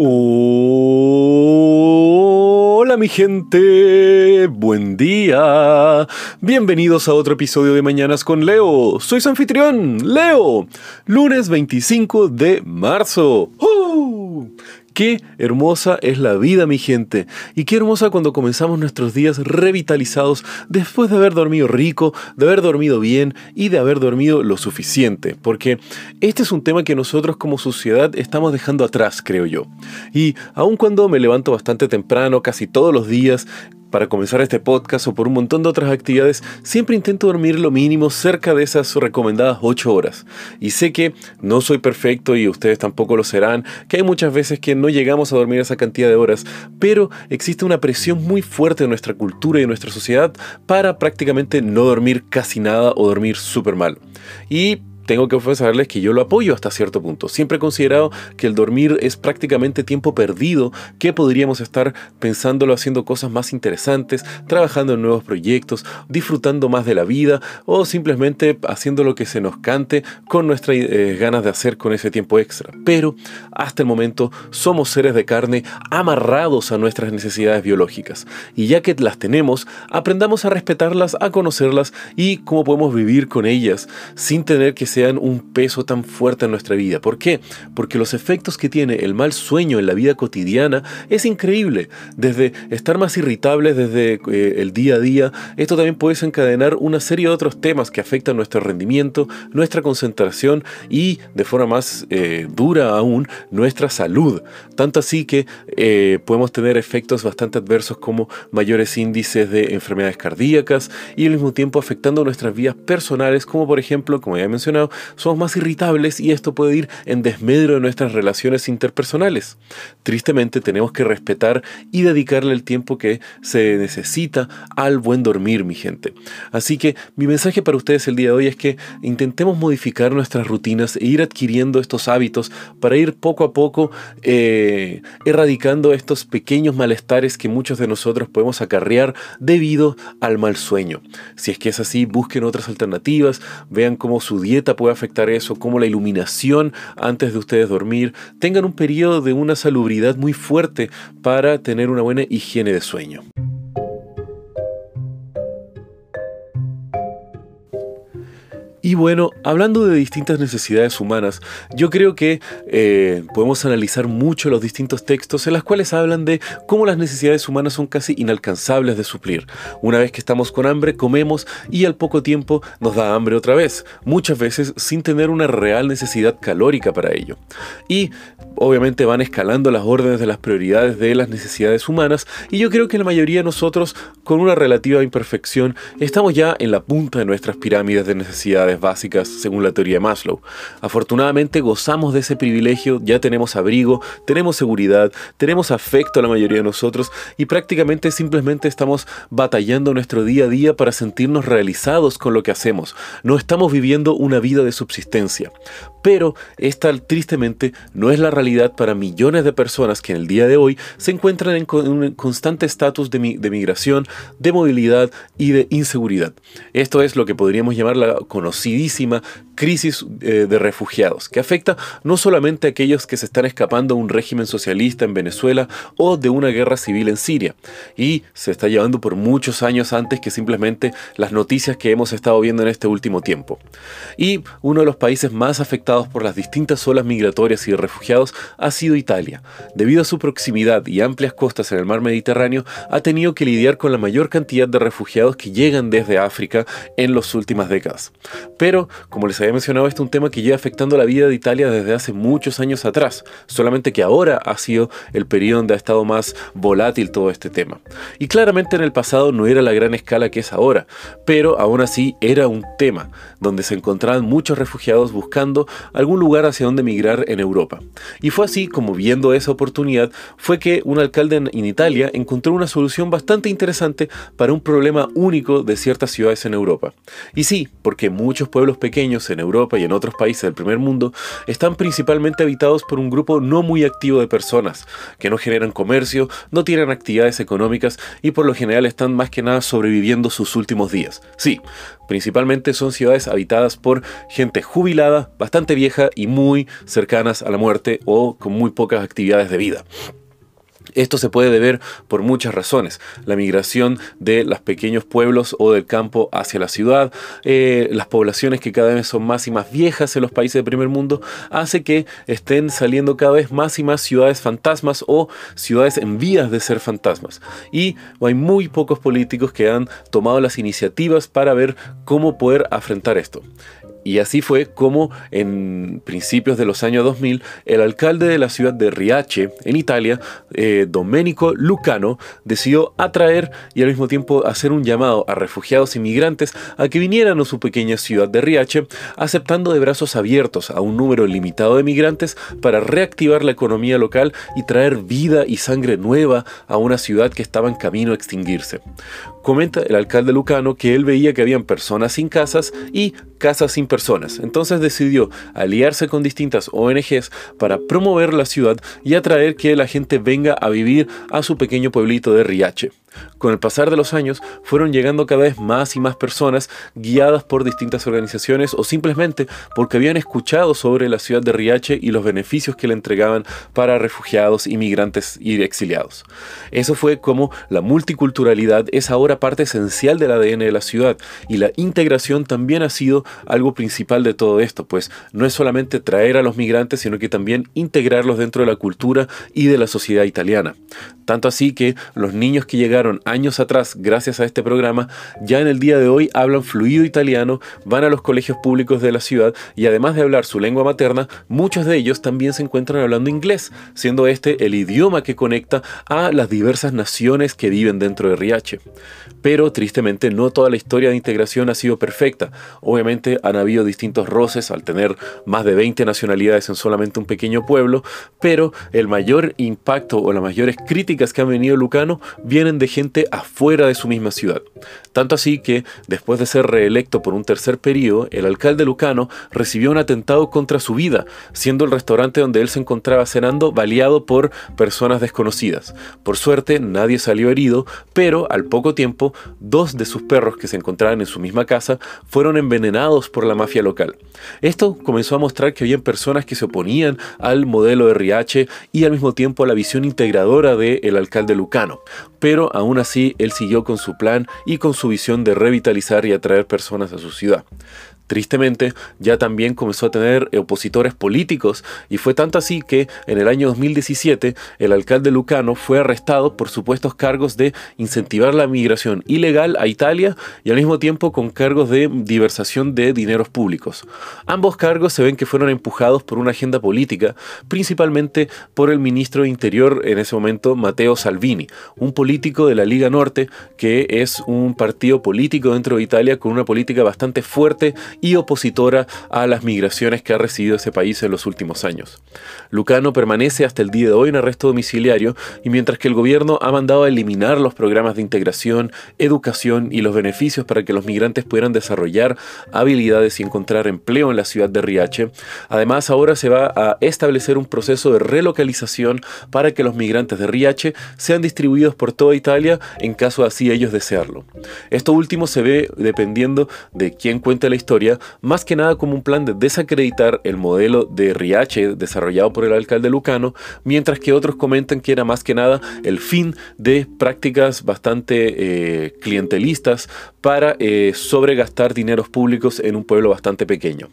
Hola mi gente, buen día. Bienvenidos a otro episodio de Mañanas con Leo. Soy su anfitrión, Leo. Lunes 25 de marzo. Qué hermosa es la vida, mi gente. Y qué hermosa cuando comenzamos nuestros días revitalizados después de haber dormido rico, de haber dormido bien y de haber dormido lo suficiente. Porque este es un tema que nosotros como sociedad estamos dejando atrás, creo yo. Y aun cuando me levanto bastante temprano, casi todos los días, para comenzar este podcast o por un montón de otras actividades, siempre intento dormir lo mínimo cerca de esas recomendadas 8 horas. Y sé que no soy perfecto y ustedes tampoco lo serán, que hay muchas veces que no llegamos a dormir esa cantidad de horas, pero existe una presión muy fuerte en nuestra cultura y en nuestra sociedad para prácticamente no dormir casi nada o dormir súper mal. Y tengo que ofrecerles que yo lo apoyo hasta cierto punto. Siempre he considerado que el dormir es prácticamente tiempo perdido, que podríamos estar pensándolo haciendo cosas más interesantes, trabajando en nuevos proyectos, disfrutando más de la vida o simplemente haciendo lo que se nos cante con nuestras eh, ganas de hacer con ese tiempo extra. Pero hasta el momento somos seres de carne amarrados a nuestras necesidades biológicas y ya que las tenemos, aprendamos a respetarlas, a conocerlas y cómo podemos vivir con ellas sin tener que ser sean un peso tan fuerte en nuestra vida. ¿Por qué? Porque los efectos que tiene el mal sueño en la vida cotidiana es increíble. Desde estar más irritables desde eh, el día a día, esto también puede desencadenar una serie de otros temas que afectan nuestro rendimiento, nuestra concentración y, de forma más eh, dura aún, nuestra salud. Tanto así que eh, podemos tener efectos bastante adversos como mayores índices de enfermedades cardíacas y al mismo tiempo afectando nuestras vidas personales, como por ejemplo, como ya he mencionado, somos más irritables y esto puede ir en desmedro de nuestras relaciones interpersonales. Tristemente tenemos que respetar y dedicarle el tiempo que se necesita al buen dormir, mi gente. Así que mi mensaje para ustedes el día de hoy es que intentemos modificar nuestras rutinas e ir adquiriendo estos hábitos para ir poco a poco eh, erradicando estos pequeños malestares que muchos de nosotros podemos acarrear debido al mal sueño. Si es que es así, busquen otras alternativas, vean cómo su dieta puede afectar eso, como la iluminación antes de ustedes dormir, tengan un periodo de una salubridad muy fuerte para tener una buena higiene de sueño. Y bueno, hablando de distintas necesidades humanas, yo creo que eh, podemos analizar mucho los distintos textos en los cuales hablan de cómo las necesidades humanas son casi inalcanzables de suplir. Una vez que estamos con hambre, comemos y al poco tiempo nos da hambre otra vez, muchas veces sin tener una real necesidad calórica para ello. Y obviamente van escalando las órdenes de las prioridades de las necesidades humanas y yo creo que la mayoría de nosotros, con una relativa imperfección, estamos ya en la punta de nuestras pirámides de necesidades básicas según la teoría de Maslow. Afortunadamente gozamos de ese privilegio, ya tenemos abrigo, tenemos seguridad, tenemos afecto a la mayoría de nosotros y prácticamente simplemente estamos batallando nuestro día a día para sentirnos realizados con lo que hacemos. No estamos viviendo una vida de subsistencia. Pero esta tristemente no es la realidad para millones de personas que en el día de hoy se encuentran en un constante estatus de, migración, de movilidad y de inseguridad. Esto es lo que podríamos llamar la conocidísima crisis eh, de refugiados, que afecta no solamente a aquellos que se están escapando de un régimen socialista en Venezuela o de una guerra civil en Siria, y se está llevando por muchos años antes que simplemente las noticias que hemos estado viendo en este último tiempo. Y uno de los países más afectados por las distintas olas migratorias y de refugiados ha sido Italia. Debido a su proximidad y amplias costas en el mar Mediterráneo, ha tenido que lidiar con la mayor cantidad de refugiados que llegan desde África en las últimas décadas. Pero, como les había mencionado, este es un tema que lleva afectando la vida de Italia desde hace muchos años atrás, solamente que ahora ha sido el periodo donde ha estado más volátil todo este tema. Y claramente en el pasado no era la gran escala que es ahora, pero aún así era un tema, donde se encontraban muchos refugiados buscando algún lugar hacia donde emigrar en Europa. Y fue así como viendo esa oportunidad fue que un alcalde en Italia encontró una solución bastante interesante para un problema único de ciertas ciudades en Europa. Y sí, porque muchos pueblos pequeños en en Europa y en otros países del primer mundo, están principalmente habitados por un grupo no muy activo de personas, que no generan comercio, no tienen actividades económicas y por lo general están más que nada sobreviviendo sus últimos días. Sí, principalmente son ciudades habitadas por gente jubilada, bastante vieja y muy cercanas a la muerte o con muy pocas actividades de vida. Esto se puede deber por muchas razones. La migración de los pequeños pueblos o del campo hacia la ciudad, eh, las poblaciones que cada vez son más y más viejas en los países del primer mundo, hace que estén saliendo cada vez más y más ciudades fantasmas o ciudades en vías de ser fantasmas. Y hay muy pocos políticos que han tomado las iniciativas para ver cómo poder afrontar esto. Y así fue como en principios de los años 2000 el alcalde de la ciudad de Riace, en Italia, eh, Domenico Lucano, decidió atraer y al mismo tiempo hacer un llamado a refugiados inmigrantes a que vinieran a su pequeña ciudad de Riace, aceptando de brazos abiertos a un número limitado de migrantes para reactivar la economía local y traer vida y sangre nueva a una ciudad que estaba en camino a extinguirse. Comenta el alcalde Lucano que él veía que habían personas sin casas y casas sin personas. Entonces decidió aliarse con distintas ONGs para promover la ciudad y atraer que la gente venga a vivir a su pequeño pueblito de Riache. Con el pasar de los años fueron llegando cada vez más y más personas guiadas por distintas organizaciones o simplemente porque habían escuchado sobre la ciudad de Riache y los beneficios que le entregaban para refugiados, inmigrantes y exiliados. Eso fue como la multiculturalidad es ahora parte esencial del ADN de la ciudad y la integración también ha sido algo principal de todo esto, pues no es solamente traer a los migrantes, sino que también integrarlos dentro de la cultura y de la sociedad italiana. Tanto así que los niños que llegaron años atrás gracias a este programa, ya en el día de hoy hablan fluido italiano, van a los colegios públicos de la ciudad y además de hablar su lengua materna, muchos de ellos también se encuentran hablando inglés, siendo este el idioma que conecta a las diversas naciones que viven dentro de Riache. Pero tristemente no toda la historia de integración ha sido perfecta. Obviamente han habido distintos roces al tener más de 20 nacionalidades en solamente un pequeño pueblo, pero el mayor impacto o las mayores críticas que han venido Lucano vienen de afuera de su misma ciudad. Tanto así que, después de ser reelecto por un tercer periodo, el alcalde Lucano recibió un atentado contra su vida, siendo el restaurante donde él se encontraba cenando baleado por personas desconocidas. Por suerte, nadie salió herido, pero al poco tiempo, dos de sus perros que se encontraban en su misma casa fueron envenenados por la mafia local. Esto comenzó a mostrar que había personas que se oponían al modelo de Riache y al mismo tiempo a la visión integradora del alcalde Lucano. Pero aún así él siguió con su plan y con su visión de revitalizar y atraer personas a su ciudad. Tristemente, ya también comenzó a tener opositores políticos y fue tanto así que en el año 2017 el alcalde Lucano fue arrestado por supuestos cargos de incentivar la migración ilegal a Italia y al mismo tiempo con cargos de diversación de dineros públicos. Ambos cargos se ven que fueron empujados por una agenda política, principalmente por el ministro de Interior en ese momento, Matteo Salvini, un político de la Liga Norte que es un partido político dentro de Italia con una política bastante fuerte y opositora a las migraciones que ha recibido ese país en los últimos años. Lucano permanece hasta el día de hoy en arresto domiciliario y mientras que el gobierno ha mandado a eliminar los programas de integración, educación y los beneficios para que los migrantes puedan desarrollar habilidades y encontrar empleo en la ciudad de Riache, además ahora se va a establecer un proceso de relocalización para que los migrantes de Riache sean distribuidos por toda Italia en caso así ellos desearlo. Esto último se ve dependiendo de quién cuenta la historia más que nada como un plan de desacreditar el modelo de Riache desarrollado por el alcalde Lucano, mientras que otros comentan que era más que nada el fin de prácticas bastante eh, clientelistas para eh, sobregastar dineros públicos en un pueblo bastante pequeño.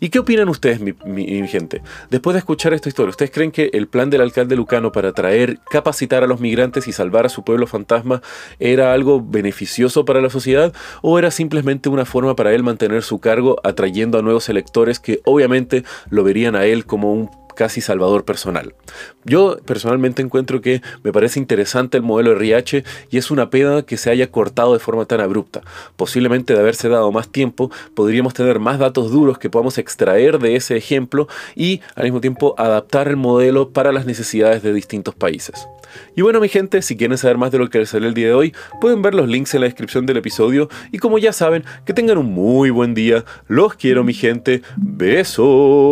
¿Y qué opinan ustedes, mi, gente? Después de escuchar esta historia, ¿ustedes creen que el plan del alcalde Lucano para traer, capacitar a los migrantes y salvar a su pueblo fantasma era algo beneficioso para la sociedad o era simplemente una forma para él mantener su cargo atrayendo a nuevos electores que obviamente lo verían a él como un casi salvador personal. Yo personalmente encuentro que me parece interesante el modelo RH y es una pena que se haya cortado de forma tan abrupta. Posiblemente de haberse dado más tiempo, podríamos tener más datos duros que podamos extraer de ese ejemplo y al mismo tiempo adaptar el modelo para las necesidades de distintos países. Y bueno mi gente, si quieren saber más de lo que les sale el día de hoy, pueden ver los links en la descripción del episodio y como ya saben, que tengan un muy buen día, los quiero mi gente, besos.